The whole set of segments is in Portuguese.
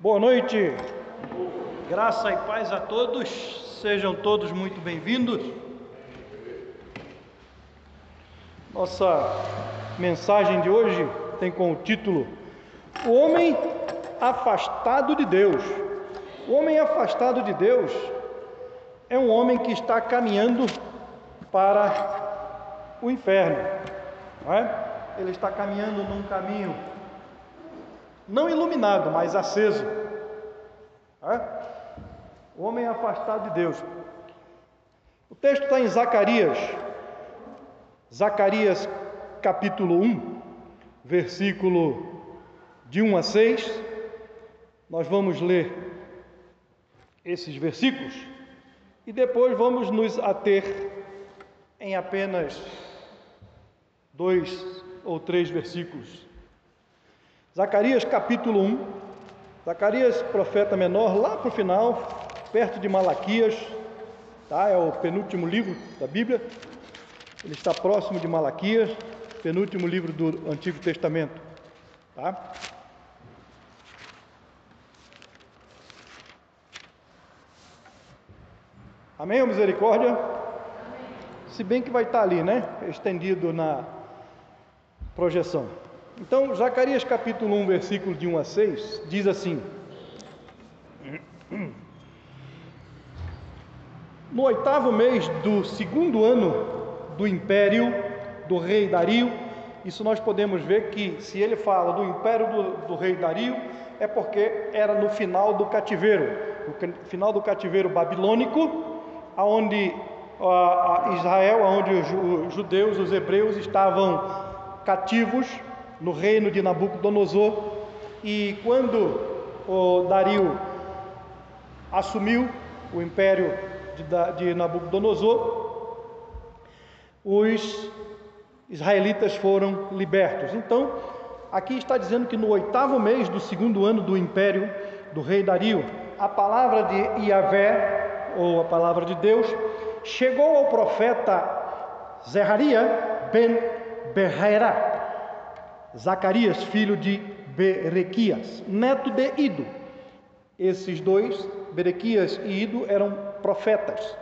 Boa noite, graça e paz a todos, sejam todos muito bem-vindos. Nossa mensagem de hoje tem como título O Homem Afastado de Deus. O homem afastado de Deus é um homem que está caminhando para o inferno, é? Ele está caminhando num caminho não iluminado, mas aceso. É? O homem afastado de Deus. O texto está em Zacarias, Zacarias capítulo 1, versículo de 1 a 6. Nós vamos ler esses versículos e depois vamos nos ater em apenas dois ou três versículos Zacarias capítulo 1, Zacarias, profeta menor, lá para o final, perto de Malaquias, tá? é o penúltimo livro da Bíblia, ele está próximo de Malaquias, penúltimo livro do Antigo Testamento. Tá? Amém ou misericórdia? Amém. Se bem que vai estar ali, né? Estendido na projeção. Então, Zacarias capítulo 1, versículo de 1 a 6, diz assim: No oitavo mês do segundo ano do império do rei Dario, isso nós podemos ver que se ele fala do império do, do rei Dario, é porque era no final do cativeiro, no final do cativeiro babilônico, aonde a, Israel, onde os judeus, os hebreus estavam cativos no reino de Nabucodonosor. E quando o Dario assumiu o império de, de Nabucodonosor, os israelitas foram libertos. Então, aqui está dizendo que no oitavo mês do segundo ano do império do rei Dario, a palavra de Iavé, ou a palavra de Deus, chegou ao profeta Zerharia ben Berrairá, Zacarias, filho de Berequias, neto de Ido. Esses dois, Berequias e Ido, eram profetas,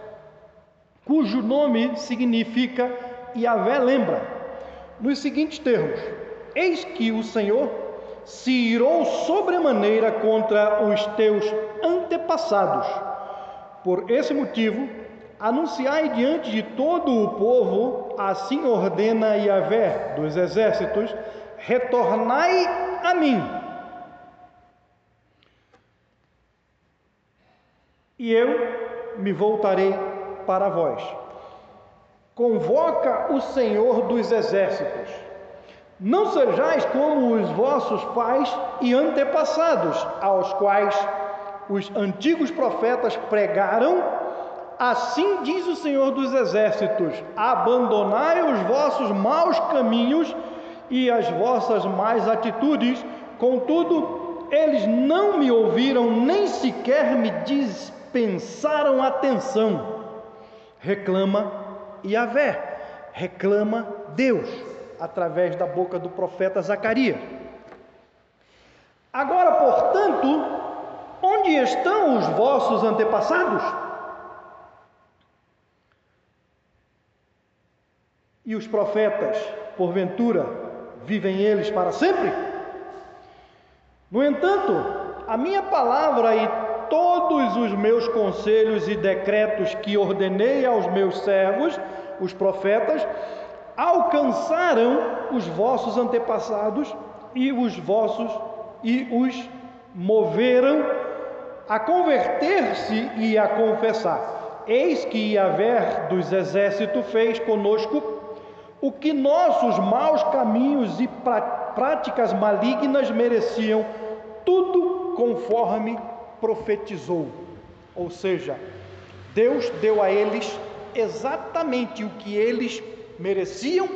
cujo nome significa Yahvé lembra, nos seguintes termos: Eis que o Senhor se irou sobremaneira contra os teus antepassados. Por esse motivo, anunciai diante de todo o povo, assim ordena Yahvé dos exércitos, retornai a mim. E eu me voltarei para vós. Convoca o Senhor dos exércitos. Não sejais como os vossos pais e antepassados, aos quais os antigos profetas pregaram, assim diz o Senhor dos exércitos: abandonai os vossos maus caminhos e as vossas más atitudes, contudo, eles não me ouviram, nem sequer me dispensaram atenção. Reclama Yahvé, reclama Deus, através da boca do profeta Zacarias. Agora, portanto, onde estão os vossos antepassados? E os profetas, porventura, vivem eles para sempre? No entanto, a minha palavra e todos os meus conselhos e decretos que ordenei aos meus servos, os profetas, alcançaram os vossos antepassados e os vossos e os moveram a converter-se e a confessar. Eis que Yahvé dos exércitos fez conosco o que nossos maus caminhos e práticas malignas mereciam, tudo conforme profetizou. Ou seja, Deus deu a eles exatamente o que eles mereciam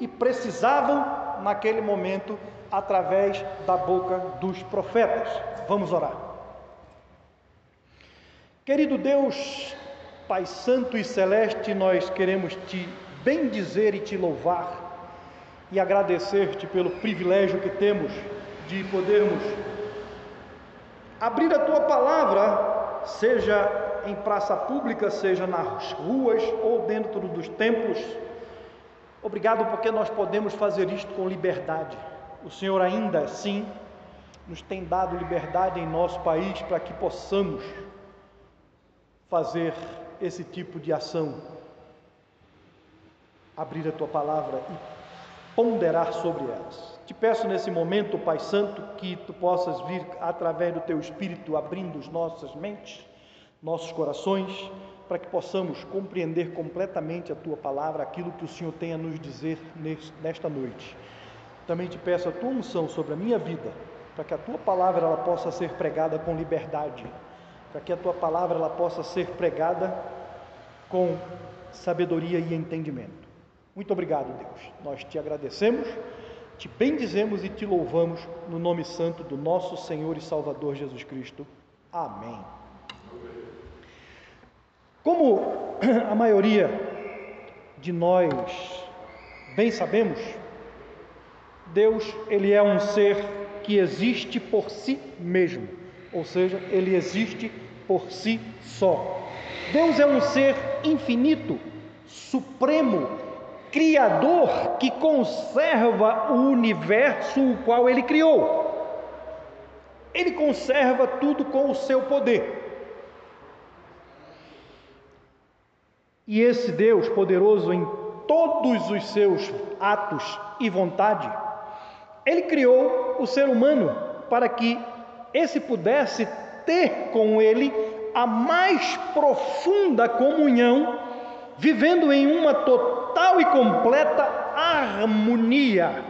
e precisavam naquele momento através da boca dos profetas. Vamos orar. Querido Deus, Pai Santo e Celeste, nós queremos te bendizer e te louvar e agradecer-te pelo privilégio que temos de podermos abrir a tua palavra, seja em praça pública, seja nas ruas ou dentro dos templos. Obrigado porque nós podemos fazer isto com liberdade. O Senhor ainda assim nos tem dado liberdade em nosso país para que possamos fazer esse tipo de ação. Abrir a tua palavra e ponderar sobre elas. Te peço nesse momento, Pai Santo, que tu possas vir através do teu Espírito abrindo as nossas mentes, nossos corações, para que possamos compreender completamente a tua palavra, aquilo que o Senhor tem a nos dizer nesta noite. Também te peço a tua unção sobre a minha vida, para que a tua palavra ela possa ser pregada com liberdade, para que a tua palavra ela possa ser pregada com sabedoria e entendimento. Muito obrigado, Deus. Nós te agradecemos, te bendizemos e te louvamos no nome santo do nosso Senhor e Salvador Jesus Cristo. Amém. Como a maioria de nós bem sabemos, Deus, ele é um ser que existe por si mesmo, ou seja, ele existe por si só. Deus é um ser infinito, supremo, criador que conserva o universo o qual ele criou. Ele conserva tudo com o seu poder. E esse Deus poderoso em todos os seus atos e vontade, ele criou o ser humano para que esse pudesse ter com ele a mais profunda comunhão, vivendo em uma total e completa harmonia.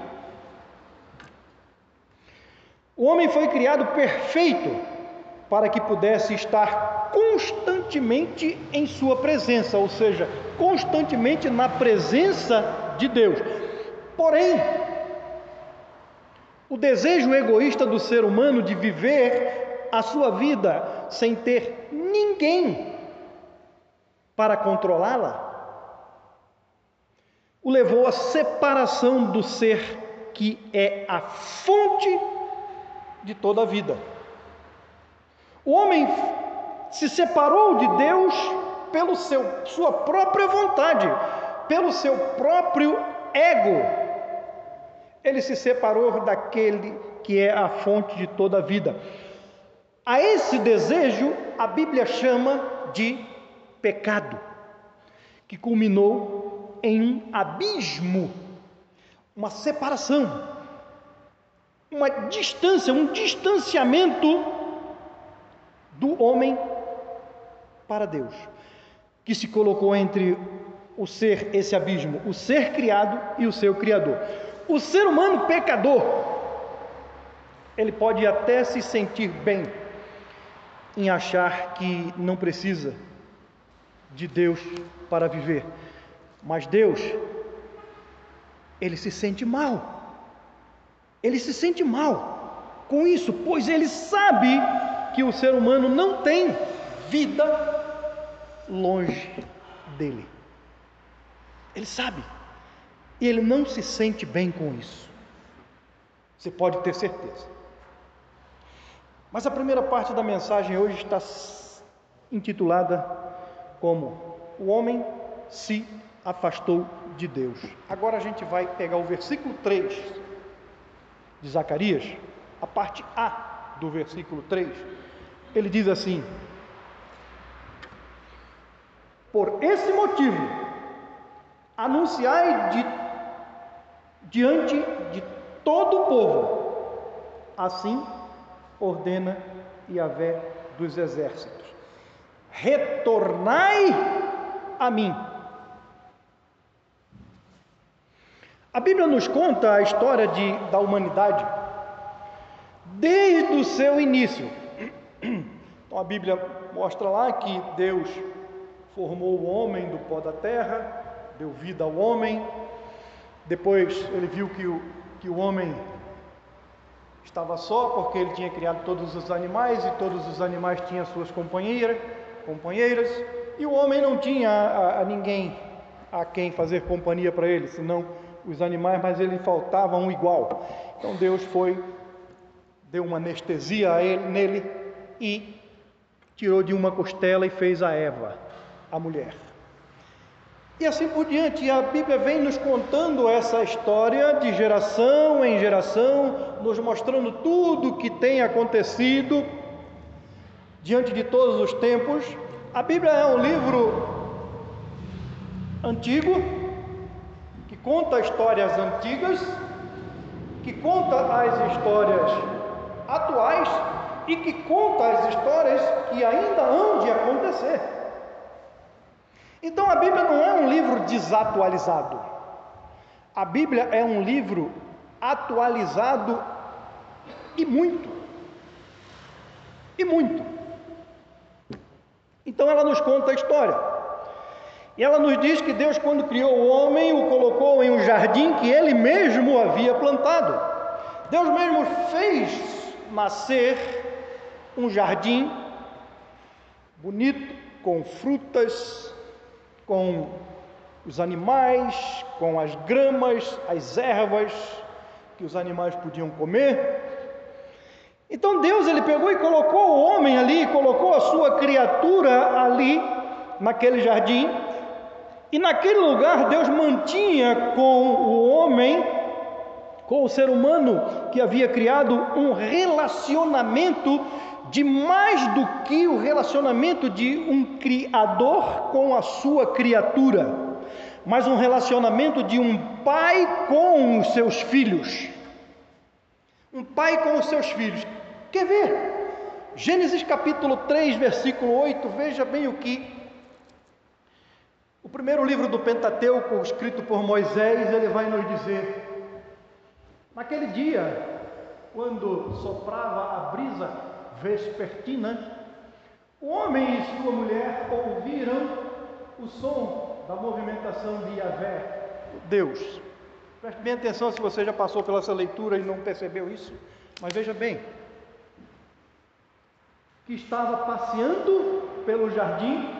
O homem foi criado perfeito para que pudesse estar constantemente em sua presença, ou seja, constantemente na presença de Deus. Porém, o desejo egoísta do ser humano de viver a sua vida sem ter ninguém para controlá-la, o levou à separação do ser que é a fonte de toda a vida. O homem se separou de Deus pelo seu sua própria vontade, pelo seu próprio ego ele se separou daquele que é a fonte de toda a vida. A esse desejo a Bíblia chama de pecado, que culminou em um abismo, uma separação, uma distância, um distanciamento do homem para Deus, que se colocou entre o ser, esse abismo, o ser criado e o seu Criador. O ser humano pecador, ele pode até se sentir bem em achar que não precisa de Deus para viver, mas Deus, ele se sente mal. Ele se sente mal com isso, pois ele sabe que o ser humano não tem vida longe dele. Ele sabe. E ele não se sente bem com isso. Você pode ter certeza. Mas a primeira parte da mensagem hoje está intitulada como O homem se afastou de Deus. Agora a gente vai pegar o versículo 3 de Zacarias, a parte A do versículo 3. Ele diz assim: Por esse motivo, anunciai de diante de todo o povo. Assim ordena Yahvé dos exércitos: retornai a mim. A Bíblia nos conta a história de, da humanidade desde o seu início. Então a Bíblia mostra lá que Deus formou o homem do pó da terra, deu vida ao homem, depois ele viu que o, que o homem estava só, porque ele tinha criado todos os animais e todos os animais tinham suas companheiras, companheiras e o homem não tinha a, a ninguém a quem fazer companhia para ele, senão os animais, mas ele faltava um igual. Então Deus foi, deu uma anestesia a ele, nele e tirou de uma costela e fez a Eva, a mulher. E assim por diante, a Bíblia vem nos contando essa história de geração em geração, nos mostrando tudo o que tem acontecido diante de todos os tempos. A Bíblia é um livro antigo que conta histórias antigas, que conta as histórias atuais e que conta as histórias que ainda hão de acontecer. Então a Bíblia não é um livro desatualizado. A Bíblia é um livro atualizado e muito. E muito. Então ela nos conta a história. E ela nos diz que Deus, quando criou o homem, o colocou em um jardim que ele mesmo havia plantado. Deus mesmo fez nascer um jardim bonito, com frutas, com os animais, com as gramas, as ervas que os animais podiam comer. Então Deus ele pegou e colocou o homem ali, colocou a sua criatura ali naquele jardim. E naquele lugar Deus mantinha com o homem, com o ser humano que havia criado um relacionamento de mais do que o relacionamento de um criador com a sua criatura, mas um relacionamento de um pai com os seus filhos. Um pai com os seus filhos. Quer ver? Gênesis capítulo 3, versículo 8, veja bem o que o primeiro livro do Pentateuco, escrito por Moisés, ele vai nos dizer: Naquele dia, quando soprava a brisa vespertina, o homem e sua mulher ouviram o som da movimentação de Yahvé, Deus. Preste bem atenção se você já passou pela essa leitura e não percebeu isso, mas veja bem: que estava passeando pelo jardim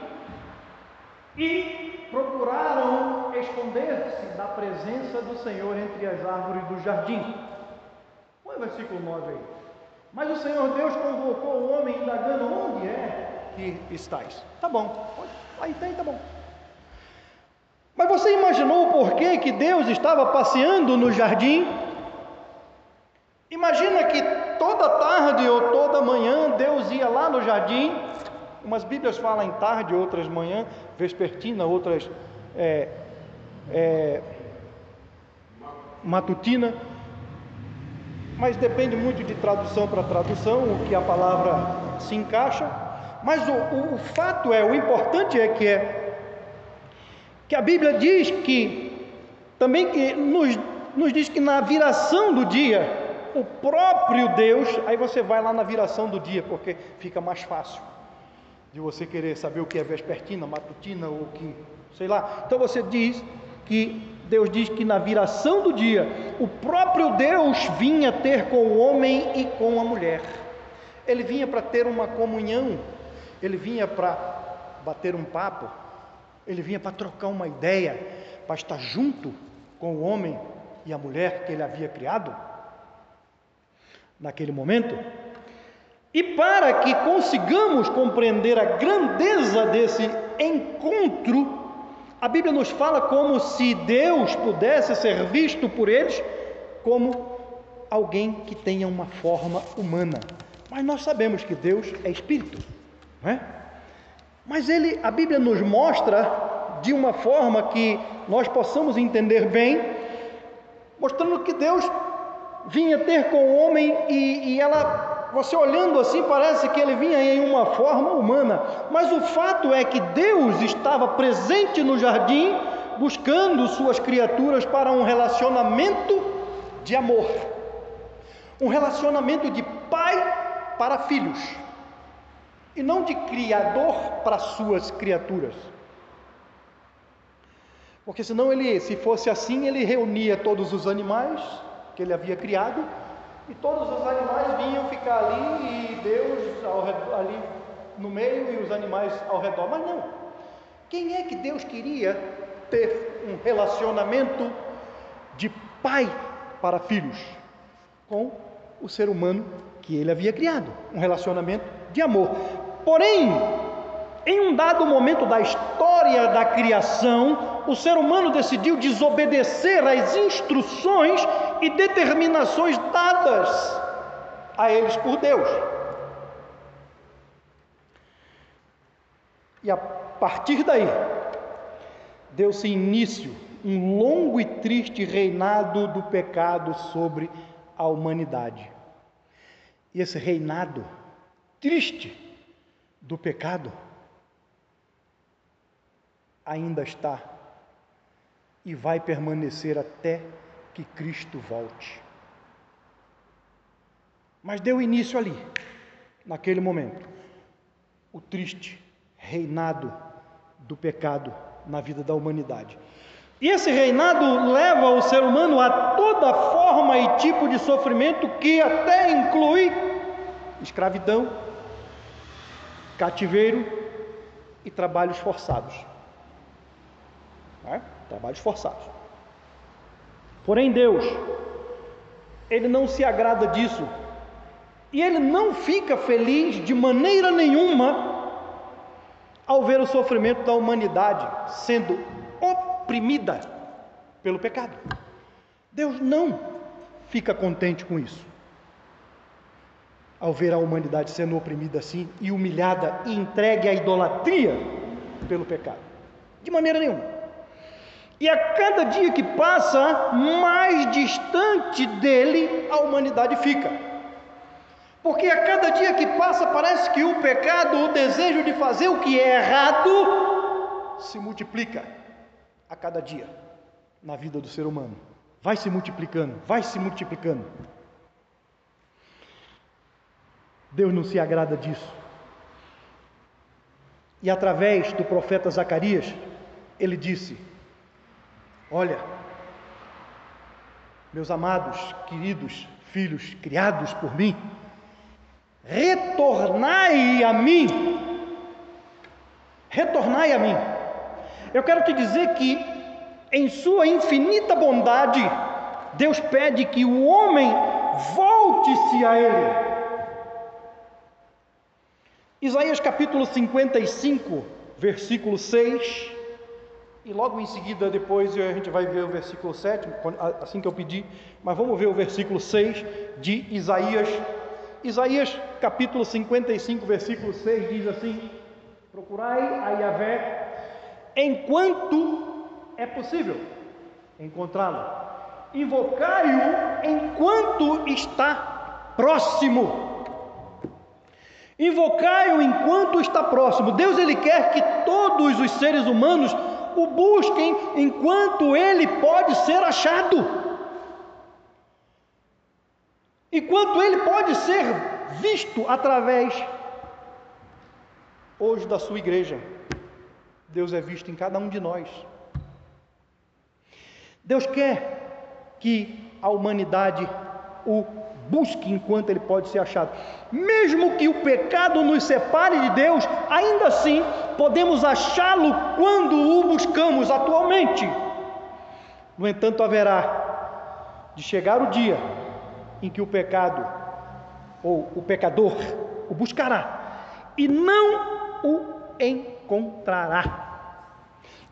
e procuraram esconder-se da presença do Senhor entre as árvores do jardim. Põe o versículo 9 aí. Mas o Senhor Deus convocou o homem indagando onde é que estás. Tá bom, aí tem, tá bom. Mas você imaginou por que, que Deus estava passeando no jardim? Imagina que toda tarde ou toda manhã Deus ia lá no jardim. Umas Bíblias falam em tarde, outras manhã, vespertina, outras é, é, matutina mas depende muito de tradução para tradução, o que a palavra se encaixa. Mas o, o, o fato é, o importante é que é que a Bíblia diz que também que nos, nos diz que na viração do dia, o próprio Deus, aí você vai lá na viração do dia, porque fica mais fácil de você querer saber o que é vespertina, matutina ou que, sei lá. Então você diz que Deus diz que na viração do dia, o próprio Deus vinha ter com o homem e com a mulher. Ele vinha para ter uma comunhão, ele vinha para bater um papo, ele vinha para trocar uma ideia, para estar junto com o homem e a mulher que ele havia criado naquele momento. E para que consigamos compreender a grandeza desse encontro a Bíblia nos fala como se Deus pudesse ser visto por eles como alguém que tenha uma forma humana. Mas nós sabemos que Deus é espírito, não é? Mas ele, a Bíblia nos mostra de uma forma que nós possamos entender bem, mostrando que Deus vinha ter com o homem e, e ela você olhando assim, parece que ele vinha em uma forma humana, mas o fato é que Deus estava presente no jardim, buscando suas criaturas para um relacionamento de amor, um relacionamento de pai para filhos, e não de criador para suas criaturas. Porque senão ele, se fosse assim, ele reunia todos os animais que ele havia criado e todos os animais vinham ficar ali e Deus redor, ali no meio e os animais ao redor. Mas não. Quem é que Deus queria ter um relacionamento de pai para filhos? Com o ser humano que ele havia criado, um relacionamento de amor. Porém, em um dado momento da história da criação, o ser humano decidiu desobedecer às instruções e determinações dadas a eles por Deus. E a partir daí, deu-se início um longo e triste reinado do pecado sobre a humanidade. E esse reinado triste do pecado ainda está e vai permanecer até que Cristo volte. Mas deu início ali, naquele momento, o triste reinado do pecado na vida da humanidade. E esse reinado leva o ser humano a toda forma e tipo de sofrimento que até inclui escravidão, cativeiro e trabalhos forçados. É? Trabalhos forçados. Porém, Deus, Ele não se agrada disso. E Ele não fica feliz de maneira nenhuma ao ver o sofrimento da humanidade sendo oprimida pelo pecado. Deus não fica contente com isso. Ao ver a humanidade sendo oprimida assim e humilhada e entregue à idolatria pelo pecado. De maneira nenhuma. E a cada dia que passa, mais distante dele a humanidade fica. Porque a cada dia que passa, parece que o pecado, o desejo de fazer o que é errado, se multiplica a cada dia na vida do ser humano. Vai se multiplicando, vai se multiplicando. Deus não se agrada disso. E através do profeta Zacarias, ele disse: Olha, meus amados, queridos filhos criados por mim, retornai a mim. Retornai a mim. Eu quero te dizer que, em Sua infinita bondade, Deus pede que o homem volte-se a Ele. Isaías capítulo 55, versículo 6 e logo em seguida, depois a gente vai ver o versículo 7, assim que eu pedi, mas vamos ver o versículo 6 de Isaías. Isaías capítulo 55, versículo 6 diz assim: Procurai a Yahvé enquanto é possível encontrá-lo, invocai-o enquanto está próximo. Invocai-o enquanto está próximo. Deus ele quer que todos os seres humanos o busquem enquanto ele pode ser achado. Enquanto ele pode ser visto através hoje da sua igreja. Deus é visto em cada um de nós. Deus quer que a humanidade o busque enquanto ele pode ser achado. Mesmo que o pecado nos separe de Deus, ainda assim podemos achá-lo quando o buscamos atualmente. No entanto, haverá de chegar o dia em que o pecado ou o pecador o buscará e não o encontrará.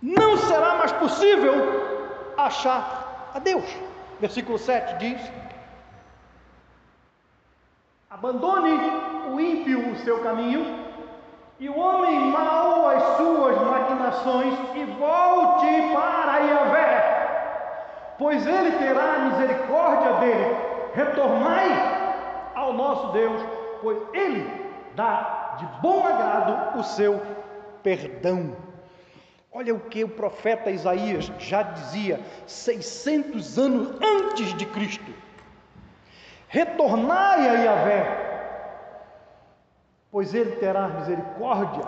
Não será mais possível achar a Deus. Versículo 7 diz: Abandone o ímpio o seu caminho e o homem mau as suas maquinações e volte para Yahvé, pois ele terá misericórdia dele. Retornai ao nosso Deus, pois ele dá de bom agrado o seu perdão. Olha o que o profeta Isaías já dizia 600 anos antes de Cristo. Retornai a Yahvé, pois ele terá misericórdia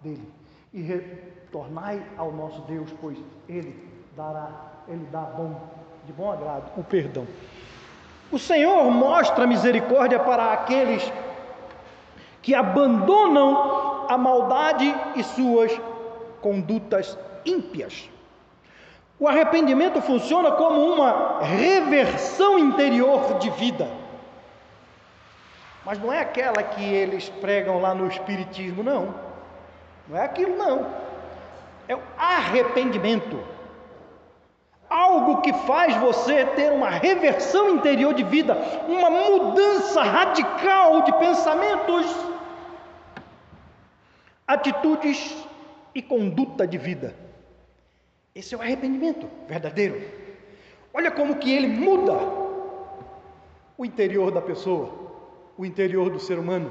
dele, e retornai ao nosso Deus, pois ele dará, ele dá bom, de bom agrado o perdão. O Senhor mostra misericórdia para aqueles que abandonam a maldade e suas condutas ímpias. O arrependimento funciona como uma reversão interior de vida. Mas não é aquela que eles pregam lá no Espiritismo, não. Não é aquilo, não. É o arrependimento. Algo que faz você ter uma reversão interior de vida, uma mudança radical de pensamentos, atitudes e conduta de vida. Esse é o arrependimento verdadeiro. Olha como que ele muda o interior da pessoa, o interior do ser humano.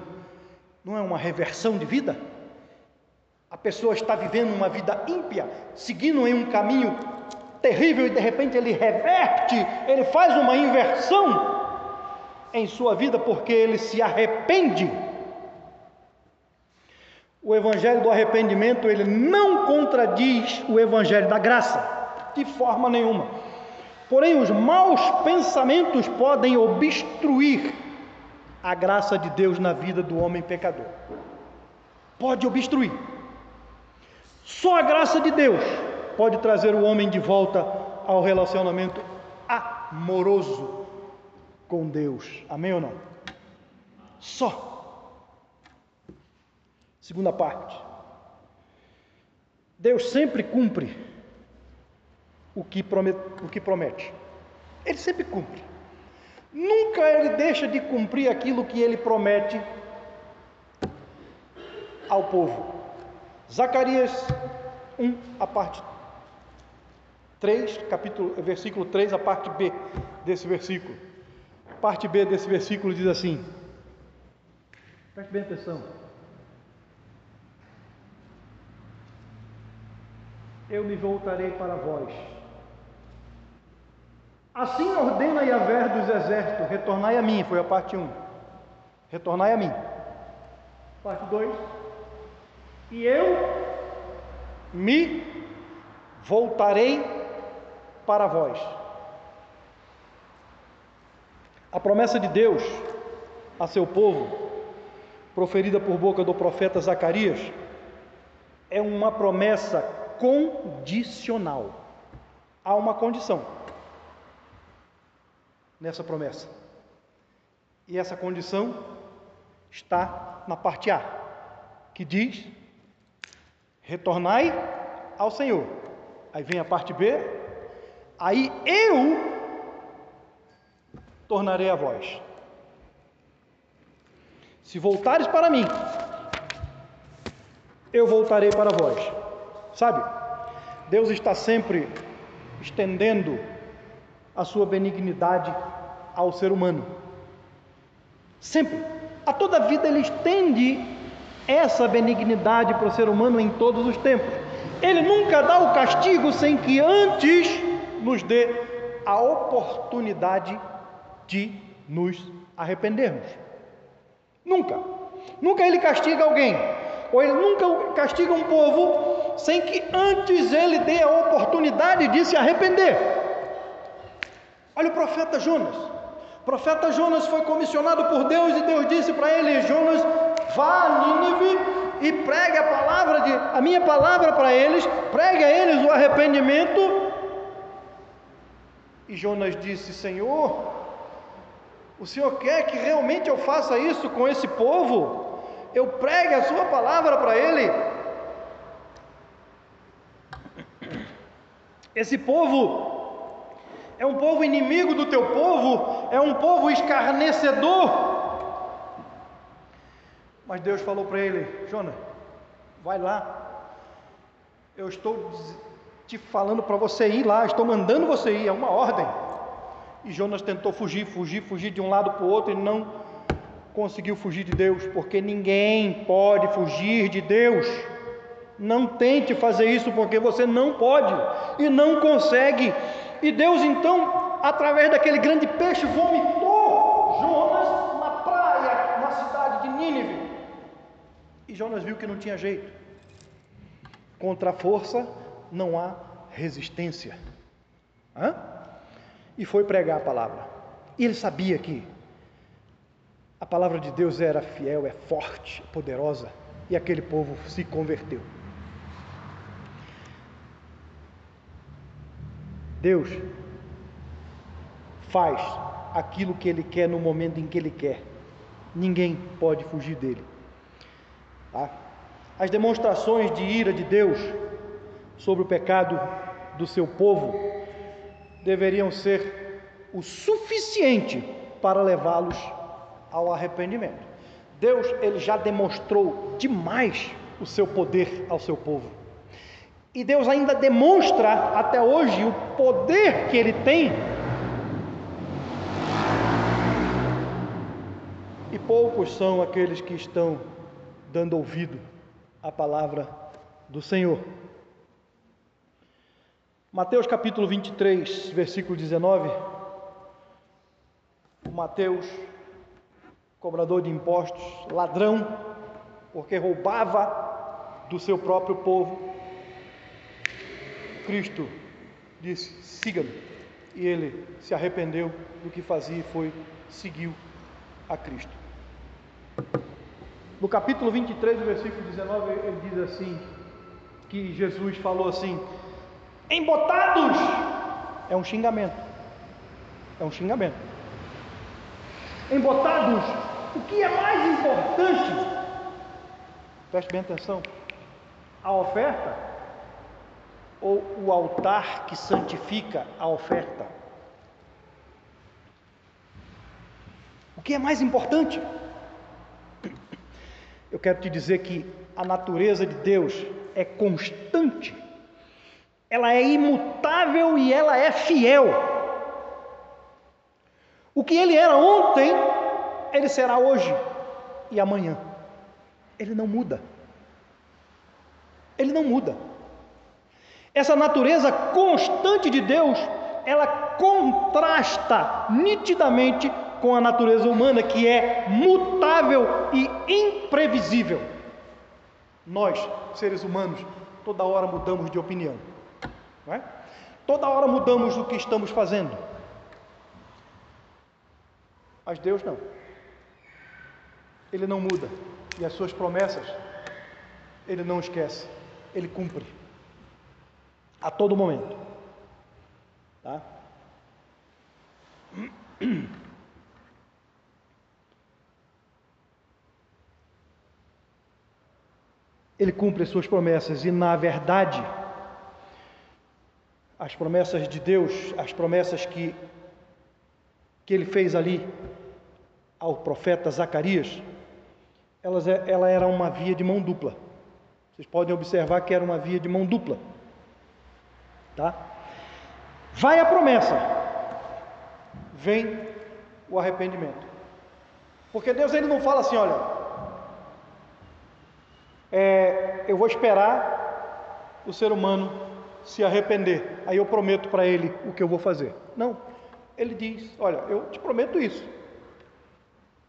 Não é uma reversão de vida? A pessoa está vivendo uma vida ímpia, seguindo em um caminho terrível e de repente ele reverte, ele faz uma inversão em sua vida porque ele se arrepende o evangelho do arrependimento, ele não contradiz o evangelho da graça, de forma nenhuma. Porém, os maus pensamentos podem obstruir a graça de Deus na vida do homem pecador. Pode obstruir. Só a graça de Deus pode trazer o homem de volta ao relacionamento amoroso com Deus. Amém ou não? Só. Segunda parte. Deus sempre cumpre o que, promete, o que promete. Ele sempre cumpre. Nunca ele deixa de cumprir aquilo que ele promete ao povo. Zacarias 1, a parte 3, capítulo, versículo 3, a parte B desse versículo. Parte B desse versículo diz assim: Preste bem atenção. Eu me voltarei para vós. Assim ordena Yahvé dos exércitos, retornai a mim, foi a parte 1. Retornai a mim. Parte 2. E eu me voltarei para vós. A promessa de Deus a seu povo, proferida por boca do profeta Zacarias, é uma promessa condicional. Há uma condição nessa promessa. E essa condição está na parte A, que diz: retornai ao Senhor. Aí vem a parte B, aí eu tornarei a vós. Se voltares para mim, eu voltarei para vós. Sabe? Deus está sempre estendendo a sua benignidade ao ser humano. Sempre. A toda vida ele estende essa benignidade para o ser humano em todos os tempos. Ele nunca dá o castigo sem que antes nos dê a oportunidade de nos arrependermos. Nunca. Nunca ele castiga alguém, ou ele nunca castiga um povo sem que antes ele dê a oportunidade de se arrepender. Olha o profeta Jonas. O profeta Jonas foi comissionado por Deus e Deus disse para ele: Jonas, vá a Nínive e pregue a palavra de a minha palavra para eles, pregue a eles o arrependimento. E Jonas disse: Senhor, o Senhor quer que realmente eu faça isso com esse povo? Eu pregue a sua palavra para ele? Esse povo é um povo inimigo do teu povo, é um povo escarnecedor. Mas Deus falou para ele: Jonas, vai lá. Eu estou te falando para você ir lá, estou mandando você ir, é uma ordem. E Jonas tentou fugir, fugir, fugir de um lado para o outro e não conseguiu fugir de Deus, porque ninguém pode fugir de Deus. Não tente fazer isso porque você não pode e não consegue. E Deus então, através daquele grande peixe, vomitou Jonas na praia, na cidade de Nínive. E Jonas viu que não tinha jeito. Contra a força não há resistência. Hã? E foi pregar a palavra. E ele sabia que a palavra de Deus era fiel, é forte, poderosa, e aquele povo se converteu. Deus faz aquilo que Ele quer no momento em que Ele quer. Ninguém pode fugir dele. Tá? As demonstrações de ira de Deus sobre o pecado do seu povo deveriam ser o suficiente para levá-los ao arrependimento. Deus ele já demonstrou demais o seu poder ao seu povo. E Deus ainda demonstra até hoje o poder que ele tem. E poucos são aqueles que estão dando ouvido à palavra do Senhor. Mateus capítulo 23, versículo 19. Mateus, cobrador de impostos, ladrão, porque roubava do seu próprio povo. Cristo disse: siga-me. E ele se arrependeu do que fazia e foi, seguiu a Cristo. No capítulo 23, versículo 19, ele diz assim: que Jesus falou assim: embotados, é um xingamento, é um xingamento. Embotados, o que é mais importante? Preste bem atenção. A oferta ou o altar que santifica a oferta? O que é mais importante? Eu quero te dizer que a natureza de Deus é constante, ela é imutável e ela é fiel. O que ele era ontem, ele será hoje e amanhã. Ele não muda. Ele não muda. Essa natureza constante de Deus, ela contrasta nitidamente com a natureza humana, que é mutável e imprevisível. Nós, seres humanos, toda hora mudamos de opinião, é? toda hora mudamos o que estamos fazendo. Mas Deus não, Ele não muda, e as suas promessas, Ele não esquece, Ele cumpre a todo momento. Tá? Ele cumpre as suas promessas e, na verdade, as promessas de Deus, as promessas que, que ele fez ali ao profeta Zacarias, elas, é, ela era uma via de mão dupla. Vocês podem observar que era uma via de mão dupla. Tá? Vai a promessa, vem o arrependimento. Porque Deus ele não fala assim, olha, é, eu vou esperar o ser humano se arrepender, aí eu prometo para ele o que eu vou fazer. Não, ele diz, olha, eu te prometo isso.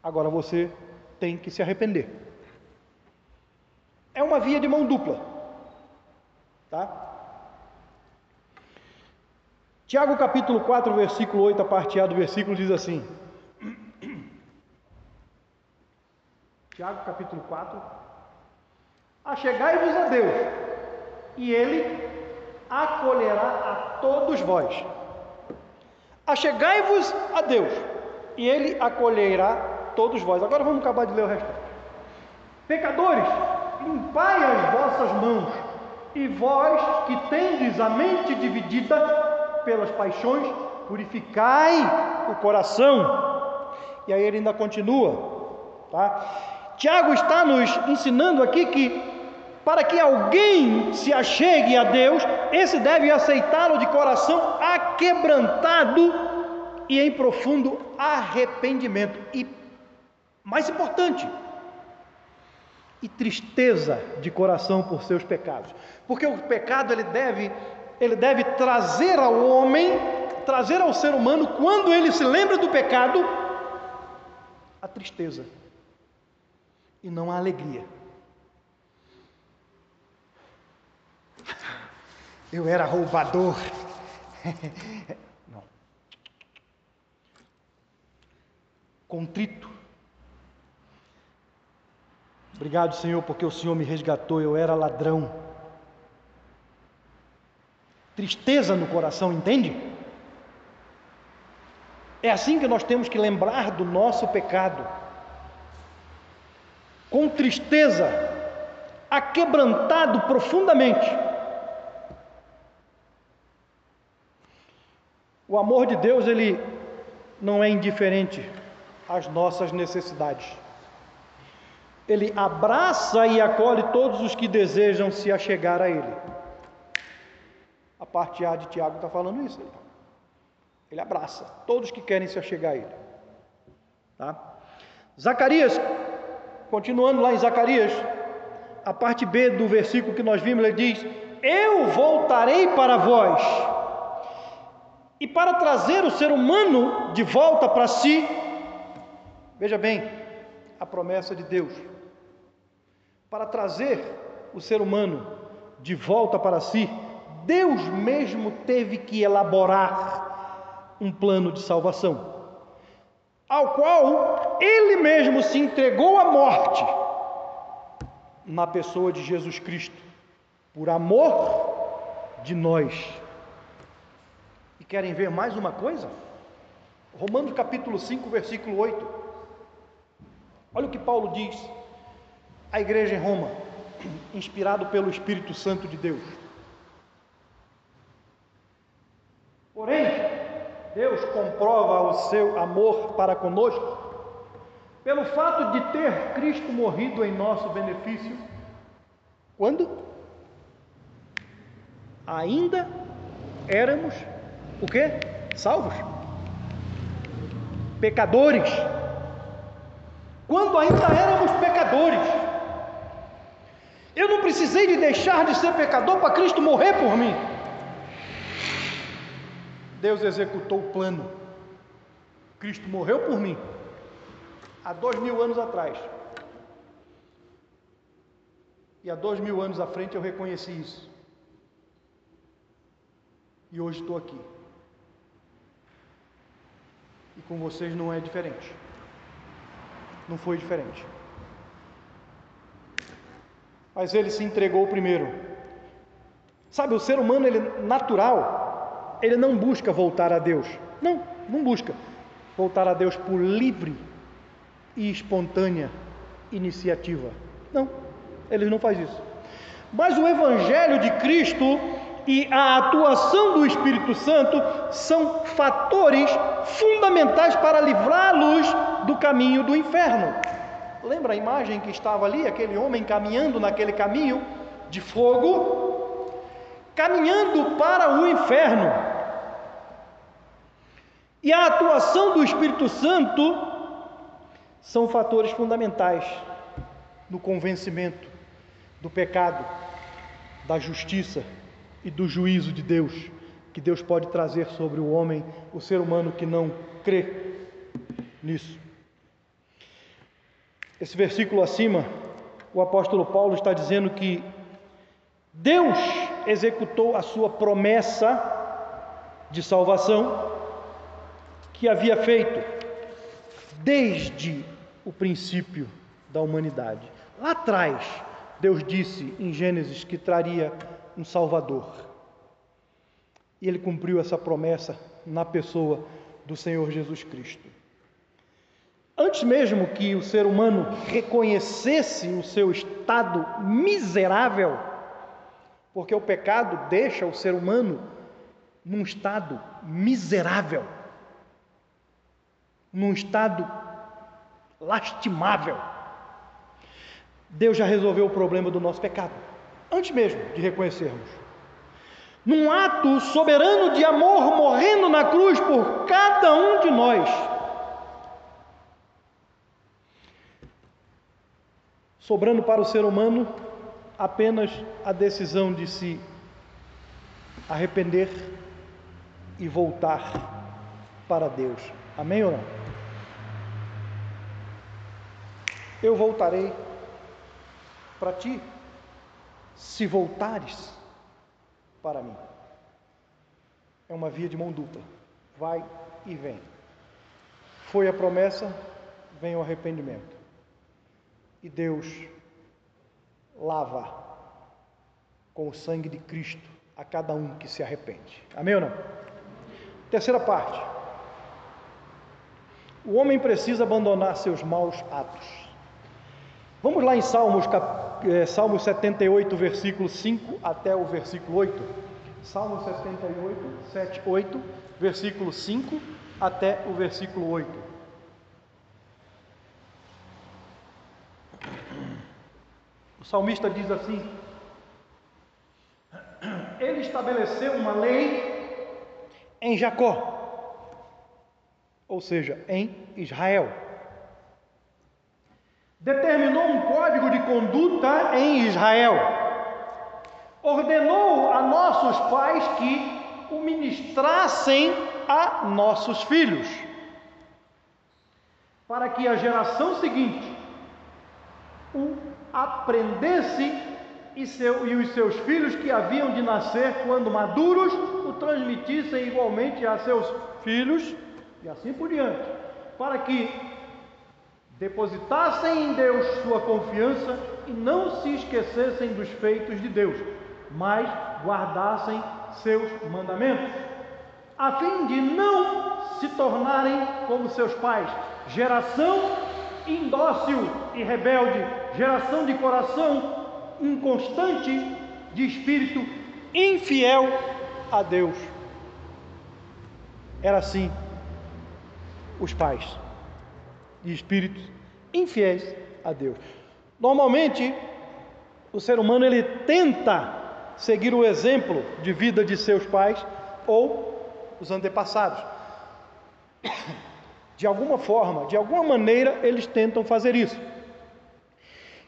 Agora você tem que se arrepender. É uma via de mão dupla. Tá? Tiago capítulo 4, versículo 8, a parte A do versículo diz assim. Tiago capítulo 4. Achegai-vos a Deus, e Ele acolherá a todos vós. Achegai-vos a Deus, e Ele acolherá todos vós. Agora vamos acabar de ler o resto. Pecadores, limpai as vossas mãos, e vós que tendes a mente dividida pelas paixões, purificai o coração. E aí ele ainda continua, tá? Tiago está nos ensinando aqui que para que alguém se achegue a Deus, esse deve aceitá-lo de coração aquebrantado e em profundo arrependimento. E mais importante, e tristeza de coração por seus pecados. Porque o pecado ele deve, ele deve trazer ao homem, trazer ao ser humano, quando ele se lembra do pecado, a tristeza e não a alegria. Eu era roubador. não. Contrito Obrigado, Senhor, porque o Senhor me resgatou, eu era ladrão. Tristeza no coração, entende? É assim que nós temos que lembrar do nosso pecado. com tristeza, aquebrantado profundamente. O amor de Deus, ele não é indiferente às nossas necessidades. Ele abraça e acolhe todos os que desejam se achegar a Ele. A parte A de Tiago está falando isso aí. Ele abraça todos que querem se achegar a Ele. Tá? Zacarias, continuando lá em Zacarias, a parte B do versículo que nós vimos, ele diz: Eu voltarei para vós. E para trazer o ser humano de volta para si, veja bem, a promessa de Deus para trazer o ser humano de volta para si, Deus mesmo teve que elaborar um plano de salvação, ao qual Ele mesmo se entregou à morte na pessoa de Jesus Cristo, por amor de nós. E querem ver mais uma coisa? Romanos capítulo 5, versículo 8. Olha o que Paulo diz a igreja em Roma, inspirado pelo Espírito Santo de Deus. Porém, Deus comprova o seu amor para conosco pelo fato de ter Cristo morrido em nosso benefício. Quando? Ainda éramos o que? Salvos. Pecadores. Quando ainda éramos pecadores. Eu não precisei de deixar de ser pecador para Cristo morrer por mim. Deus executou o plano. Cristo morreu por mim há dois mil anos atrás. E há dois mil anos à frente eu reconheci isso. E hoje estou aqui. E com vocês não é diferente. Não foi diferente mas ele se entregou primeiro. Sabe, o ser humano, ele natural, ele não busca voltar a Deus. Não, não busca voltar a Deus por livre e espontânea iniciativa. Não, ele não faz isso. Mas o evangelho de Cristo e a atuação do Espírito Santo são fatores fundamentais para livrá-los do caminho do inferno. Lembra a imagem que estava ali, aquele homem caminhando naquele caminho de fogo, caminhando para o inferno. E a atuação do Espírito Santo são fatores fundamentais no convencimento do pecado, da justiça e do juízo de Deus, que Deus pode trazer sobre o homem, o ser humano que não crê nisso. Esse versículo acima, o apóstolo Paulo está dizendo que Deus executou a sua promessa de salvação que havia feito desde o princípio da humanidade. Lá atrás, Deus disse em Gênesis que traria um Salvador. E ele cumpriu essa promessa na pessoa do Senhor Jesus Cristo. Antes mesmo que o ser humano reconhecesse o seu estado miserável, porque o pecado deixa o ser humano num estado miserável, num estado lastimável. Deus já resolveu o problema do nosso pecado, antes mesmo de reconhecermos. Num ato soberano de amor, morrendo na cruz por cada um de nós sobrando para o ser humano apenas a decisão de se arrepender e voltar para Deus. Amém ou não? Eu voltarei para ti, se voltares para mim. É uma via de mão dupla, vai e vem. Foi a promessa, vem o arrependimento e Deus lava com o sangue de Cristo a cada um que se arrepende. Amém ou não? Terceira parte. O homem precisa abandonar seus maus atos. Vamos lá em Salmos, cap... é, Salmos 78, versículo 5 até o versículo 8. Salmo 78, 7, 8, versículo 5 até o versículo 8. Salmista diz assim: Ele estabeleceu uma lei em Jacó, ou seja, em Israel. Determinou um código de conduta em Israel. Ordenou a nossos pais que o ministrassem a nossos filhos, para que a geração seguinte o aprendesse e, seu, e os seus filhos que haviam de nascer quando maduros o transmitissem igualmente a seus filhos e assim por diante, para que depositassem em Deus sua confiança e não se esquecessem dos feitos de Deus, mas guardassem seus mandamentos, a fim de não se tornarem como seus pais, geração indócil e rebelde, geração de coração inconstante, de espírito infiel a Deus. Era assim os pais de espíritos infiéis a Deus. Normalmente, o ser humano ele tenta seguir o exemplo de vida de seus pais ou os antepassados. De alguma forma, de alguma maneira, eles tentam fazer isso.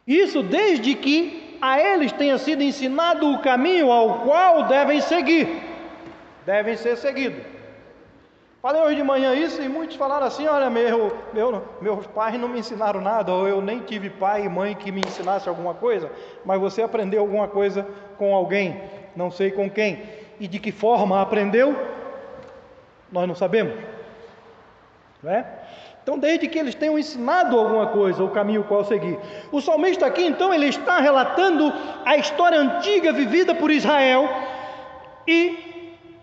Isso desde que a eles tenha sido ensinado o caminho ao qual devem seguir, devem ser seguidos. Falei hoje de manhã isso e muitos falaram assim: olha, meu, meu, meus pais não me ensinaram nada, ou eu nem tive pai e mãe que me ensinasse alguma coisa, mas você aprendeu alguma coisa com alguém, não sei com quem, e de que forma aprendeu, nós não sabemos. Não é? Então, desde que eles tenham ensinado alguma coisa, o caminho qual seguir. O salmista aqui, então, ele está relatando a história antiga vivida por Israel e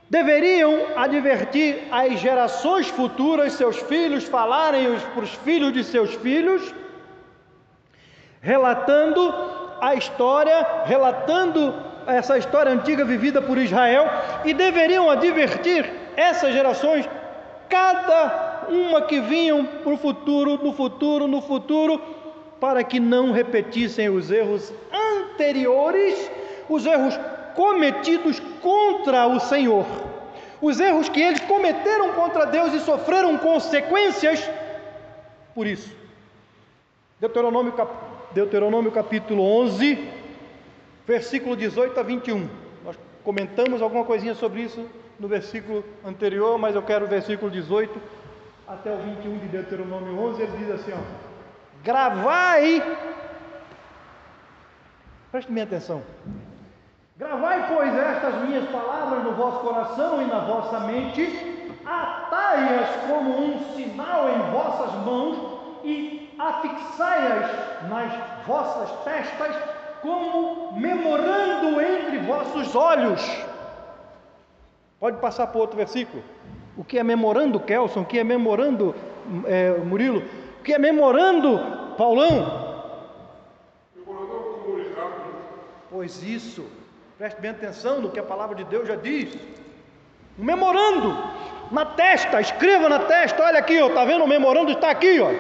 deveriam advertir as gerações futuras, seus filhos, falarem para os filhos de seus filhos, relatando a história, relatando essa história antiga vivida por Israel e deveriam advertir essas gerações, cada uma que vinham para o futuro, no futuro, no futuro, para que não repetissem os erros anteriores, os erros cometidos contra o Senhor, os erros que eles cometeram contra Deus e sofreram consequências por isso. Deuteronômio, cap... Deuteronômio capítulo 11, versículo 18 a 21. Nós comentamos alguma coisinha sobre isso no versículo anterior, mas eu quero o versículo 18 até o 21 de Deuteronômio 11, ele diz assim: ó, gravai, preste minha atenção, gravai, pois, estas minhas palavras no vosso coração e na vossa mente, atai-as como um sinal em vossas mãos e afixai-as nas vossas testas, como memorando entre vossos olhos. Pode passar para outro versículo. O que é memorando Kelson? O que é memorando é, Murilo? O que é memorando Paulão? Pois isso, preste bem atenção no que a palavra de Deus já diz. Um memorando na testa, escreva na testa, olha aqui, ó, tá vendo? O memorando está aqui, ó.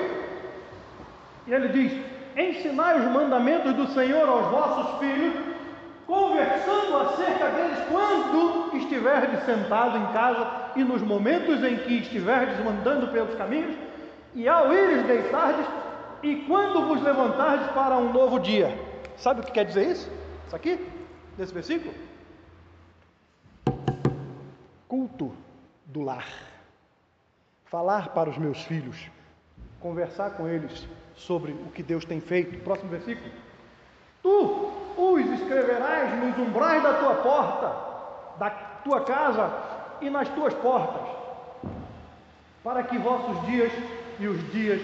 E ele diz: Ensinai os mandamentos do Senhor aos vossos filhos, conversando acerca deles quando estiverdes sentado em casa e nos momentos em que estiverdes andando pelos caminhos, e ao ires deitardes, e quando vos levantardes para um novo dia. Sabe o que quer dizer isso? Isso aqui, nesse versículo? Culto do lar. Falar para os meus filhos, conversar com eles sobre o que Deus tem feito. Próximo versículo. Tu os escreverás nos umbrais da tua porta, da tua casa e nas tuas portas, para que vossos dias e os dias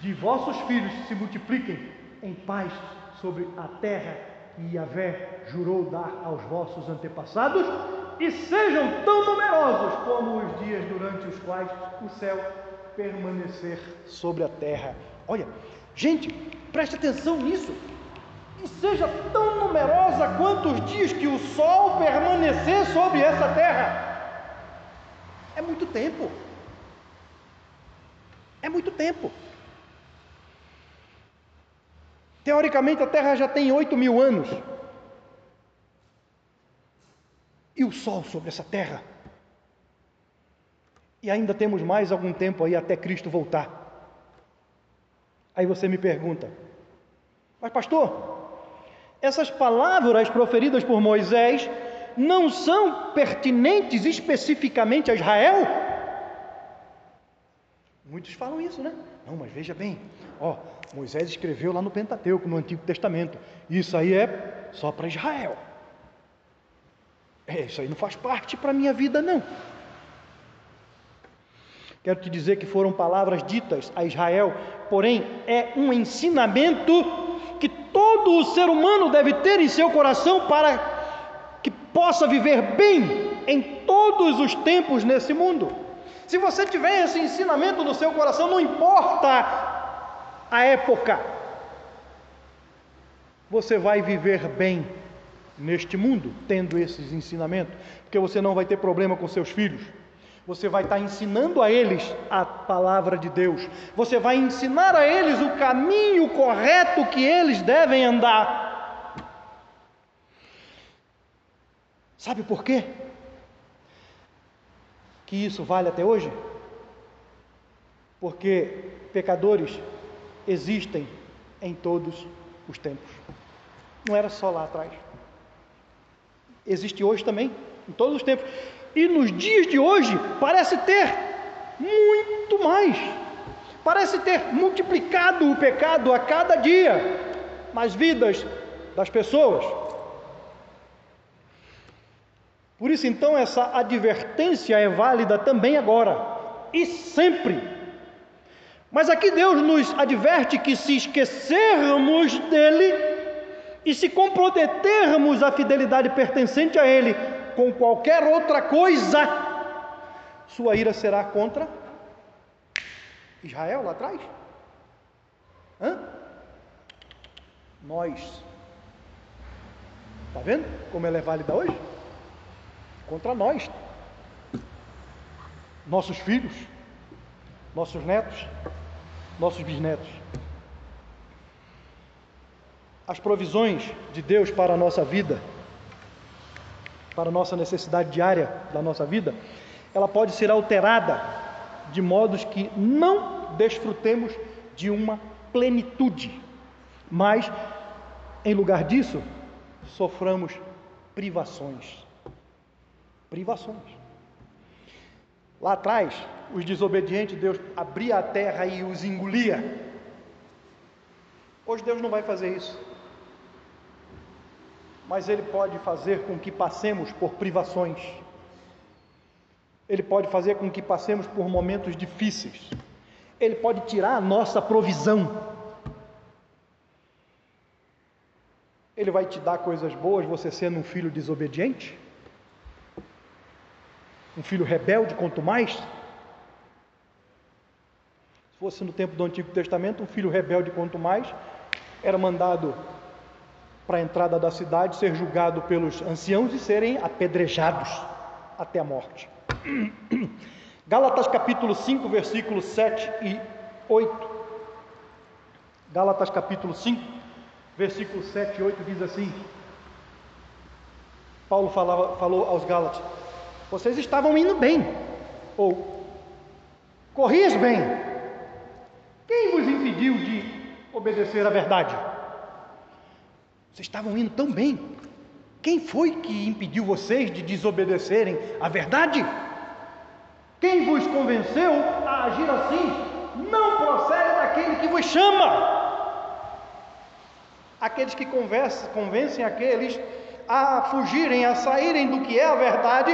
de vossos filhos se multipliquem em paz sobre a terra que Yahvé jurou dar aos vossos antepassados, e sejam tão numerosos como os dias durante os quais o céu permanecer sobre a terra. Olha, Gente, preste atenção nisso. E seja tão numerosa quanto os dias que o sol permanecer sobre essa terra. É muito tempo. É muito tempo. Teoricamente a Terra já tem 8 mil anos. E o Sol sobre essa terra. E ainda temos mais algum tempo aí até Cristo voltar. Aí você me pergunta, mas pastor, essas palavras proferidas por Moisés não são pertinentes especificamente a Israel? Muitos falam isso, né? Não, mas veja bem, ó, Moisés escreveu lá no Pentateuco, no Antigo Testamento. Isso aí é só para Israel. É, isso aí não faz parte para a minha vida, não. Quero te dizer que foram palavras ditas a Israel, porém é um ensinamento que todo o ser humano deve ter em seu coração para que possa viver bem em todos os tempos nesse mundo. Se você tiver esse ensinamento no seu coração, não importa a época, você vai viver bem neste mundo, tendo esses ensinamentos, porque você não vai ter problema com seus filhos. Você vai estar ensinando a eles a palavra de Deus. Você vai ensinar a eles o caminho correto que eles devem andar. Sabe por quê? Que isso vale até hoje? Porque pecadores existem em todos os tempos. Não era só lá atrás existe hoje também, em todos os tempos. E nos dias de hoje parece ter muito mais. Parece ter multiplicado o pecado a cada dia nas vidas das pessoas. Por isso, então, essa advertência é válida também agora e sempre. Mas aqui Deus nos adverte que se esquecermos dele, e se comprometermos a fidelidade pertencente a Ele com qualquer outra coisa, sua ira será contra Israel lá atrás? Hã? Nós. Está vendo como ela é válida hoje? Contra nós. Nossos filhos, nossos netos, nossos bisnetos as provisões de Deus para a nossa vida, para nossa necessidade diária da nossa vida, ela pode ser alterada de modos que não desfrutemos de uma plenitude, mas em lugar disso, soframos privações. Privações. Lá atrás, os desobedientes, Deus abria a terra e os engolia. Hoje Deus não vai fazer isso mas Ele pode fazer com que passemos por privações, Ele pode fazer com que passemos por momentos difíceis, Ele pode tirar a nossa provisão. Ele vai te dar coisas boas, você sendo um filho desobediente? Um filho rebelde, quanto mais? Se fosse no tempo do Antigo Testamento, um filho rebelde, quanto mais, era mandado para a entrada da cidade, ser julgado pelos anciãos e serem apedrejados até a morte. Gálatas capítulo 5, versículos 7 e 8. Gálatas capítulo 5, versículos 7 e 8 diz assim: Paulo falava, falou aos Gálatas: Vocês estavam indo bem, ou corrias bem. Quem vos impediu de obedecer à verdade? Vocês estavam indo tão bem. Quem foi que impediu vocês de desobedecerem à verdade? Quem vos convenceu a agir assim? Não procede daquele que vos chama. Aqueles que conversam, convencem aqueles a fugirem, a saírem do que é a verdade,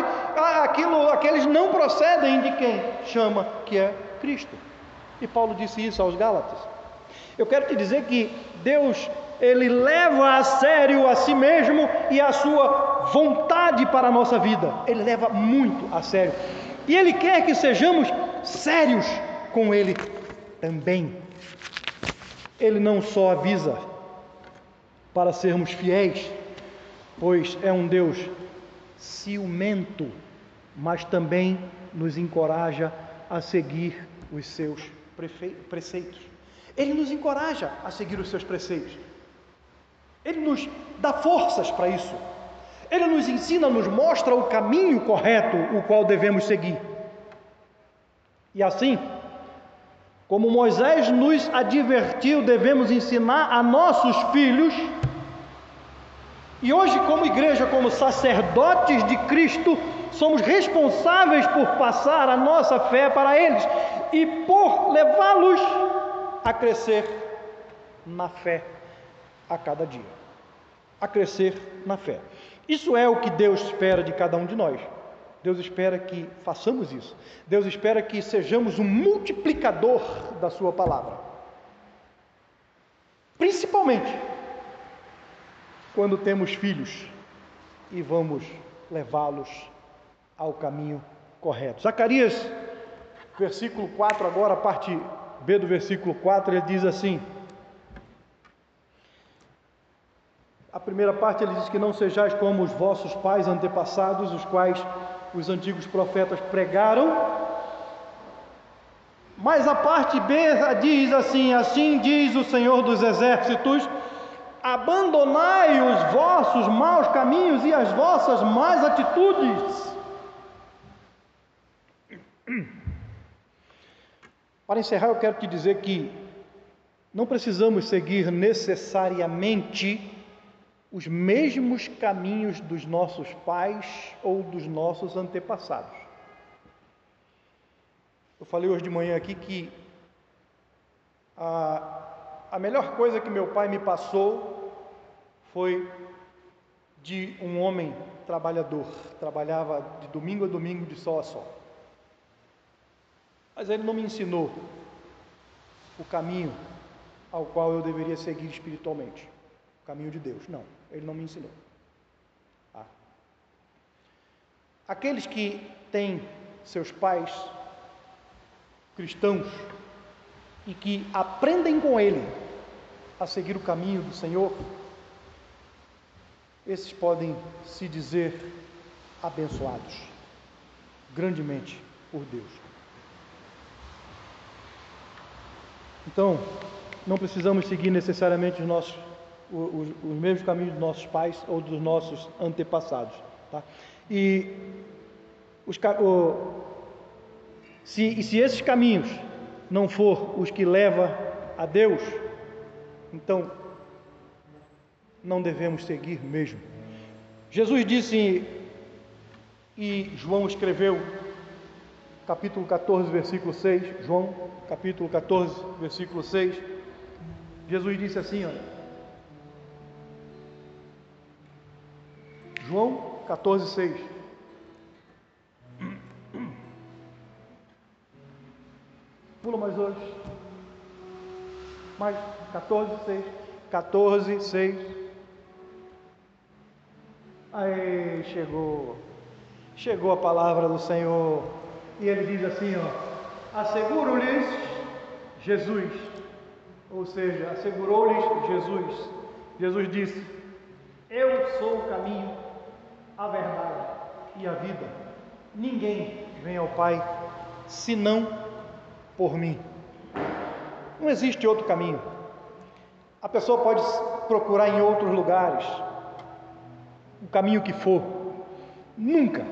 aquilo, aqueles não procedem de quem chama que é Cristo. E Paulo disse isso aos Gálatas. Eu quero te dizer que Deus ele leva a sério a si mesmo e a sua vontade para a nossa vida. Ele leva muito a sério. E ele quer que sejamos sérios com ele também. Ele não só avisa para sermos fiéis, pois é um Deus ciumento, mas também nos encoraja a seguir os seus preceitos. Ele nos encoraja a seguir os seus preceitos. Ele nos dá forças para isso. Ele nos ensina, nos mostra o caminho correto, o qual devemos seguir. E assim, como Moisés nos advertiu, devemos ensinar a nossos filhos. E hoje, como igreja, como sacerdotes de Cristo, somos responsáveis por passar a nossa fé para eles e por levá-los a crescer na fé a cada dia. A crescer na fé. Isso é o que Deus espera de cada um de nós. Deus espera que façamos isso. Deus espera que sejamos um multiplicador da Sua palavra. Principalmente quando temos filhos e vamos levá-los ao caminho correto. Zacarias, versículo 4, agora, a parte B do versículo 4, ele diz assim: A primeira parte ele diz que não sejais como os vossos pais antepassados, os quais os antigos profetas pregaram. Mas a parte B diz assim: Assim diz o Senhor dos Exércitos: Abandonai os vossos maus caminhos e as vossas más atitudes. Para encerrar, eu quero te dizer que não precisamos seguir necessariamente os mesmos caminhos dos nossos pais ou dos nossos antepassados. Eu falei hoje de manhã aqui que a, a melhor coisa que meu pai me passou foi de um homem trabalhador, trabalhava de domingo a domingo, de sol a sol. Mas ele não me ensinou o caminho ao qual eu deveria seguir espiritualmente, o caminho de Deus. Não. Ele não me ensinou. Ah. Aqueles que têm seus pais cristãos e que aprendem com ele a seguir o caminho do Senhor, esses podem se dizer abençoados grandemente por Deus. Então, não precisamos seguir necessariamente os nossos os, os mesmos caminhos dos nossos pais ou dos nossos antepassados. Tá? E os, o, se, e se esses caminhos não for os que levam a Deus, então não devemos seguir mesmo. Jesus disse, e João escreveu, capítulo 14, versículo 6, João, capítulo 14, versículo 6, Jesus disse assim, olha, João 14, 6. Pula mais dois. Mais 14, 6. 14, 6. Aí chegou. Chegou a palavra do Senhor. E ele diz assim: ó, asseguro-lhes Jesus. Ou seja, assegurou-lhes Jesus. Jesus disse: Eu sou o caminho, a verdade e a vida. Ninguém vem ao Pai senão por mim. Não existe outro caminho. A pessoa pode procurar em outros lugares, o caminho que for, nunca,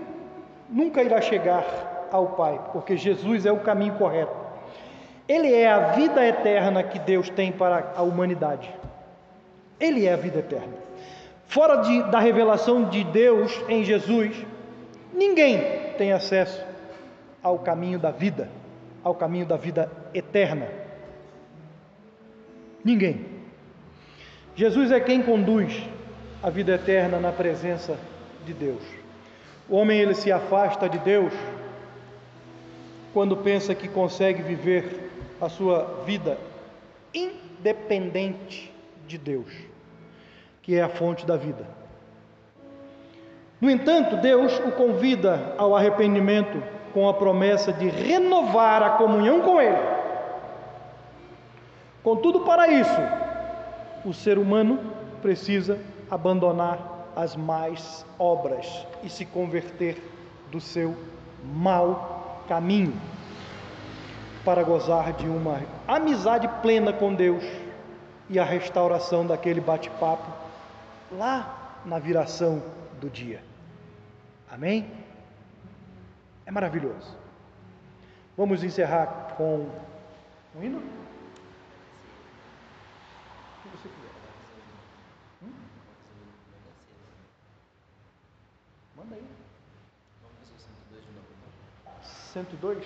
nunca irá chegar ao Pai, porque Jesus é o caminho correto. Ele é a vida eterna que Deus tem para a humanidade. Ele é a vida eterna. Fora de, da revelação de Deus em Jesus, ninguém tem acesso ao caminho da vida, ao caminho da vida eterna. Ninguém. Jesus é quem conduz a vida eterna na presença de Deus. O homem ele se afasta de Deus quando pensa que consegue viver a sua vida independente de Deus que é a fonte da vida. No entanto, Deus o convida ao arrependimento com a promessa de renovar a comunhão com Ele. Contudo, para isso, o ser humano precisa abandonar as más obras e se converter do seu mau caminho para gozar de uma amizade plena com Deus e a restauração daquele bate-papo lá na viração do dia. Amém? É maravilhoso. Vamos encerrar com um hino? O que você quiser. Hum? Manda aí. Vamos fazer o 102 de novo. então. 102?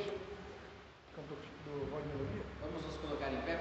Canto do Voz Melodia. Vamos nos colocar em pé,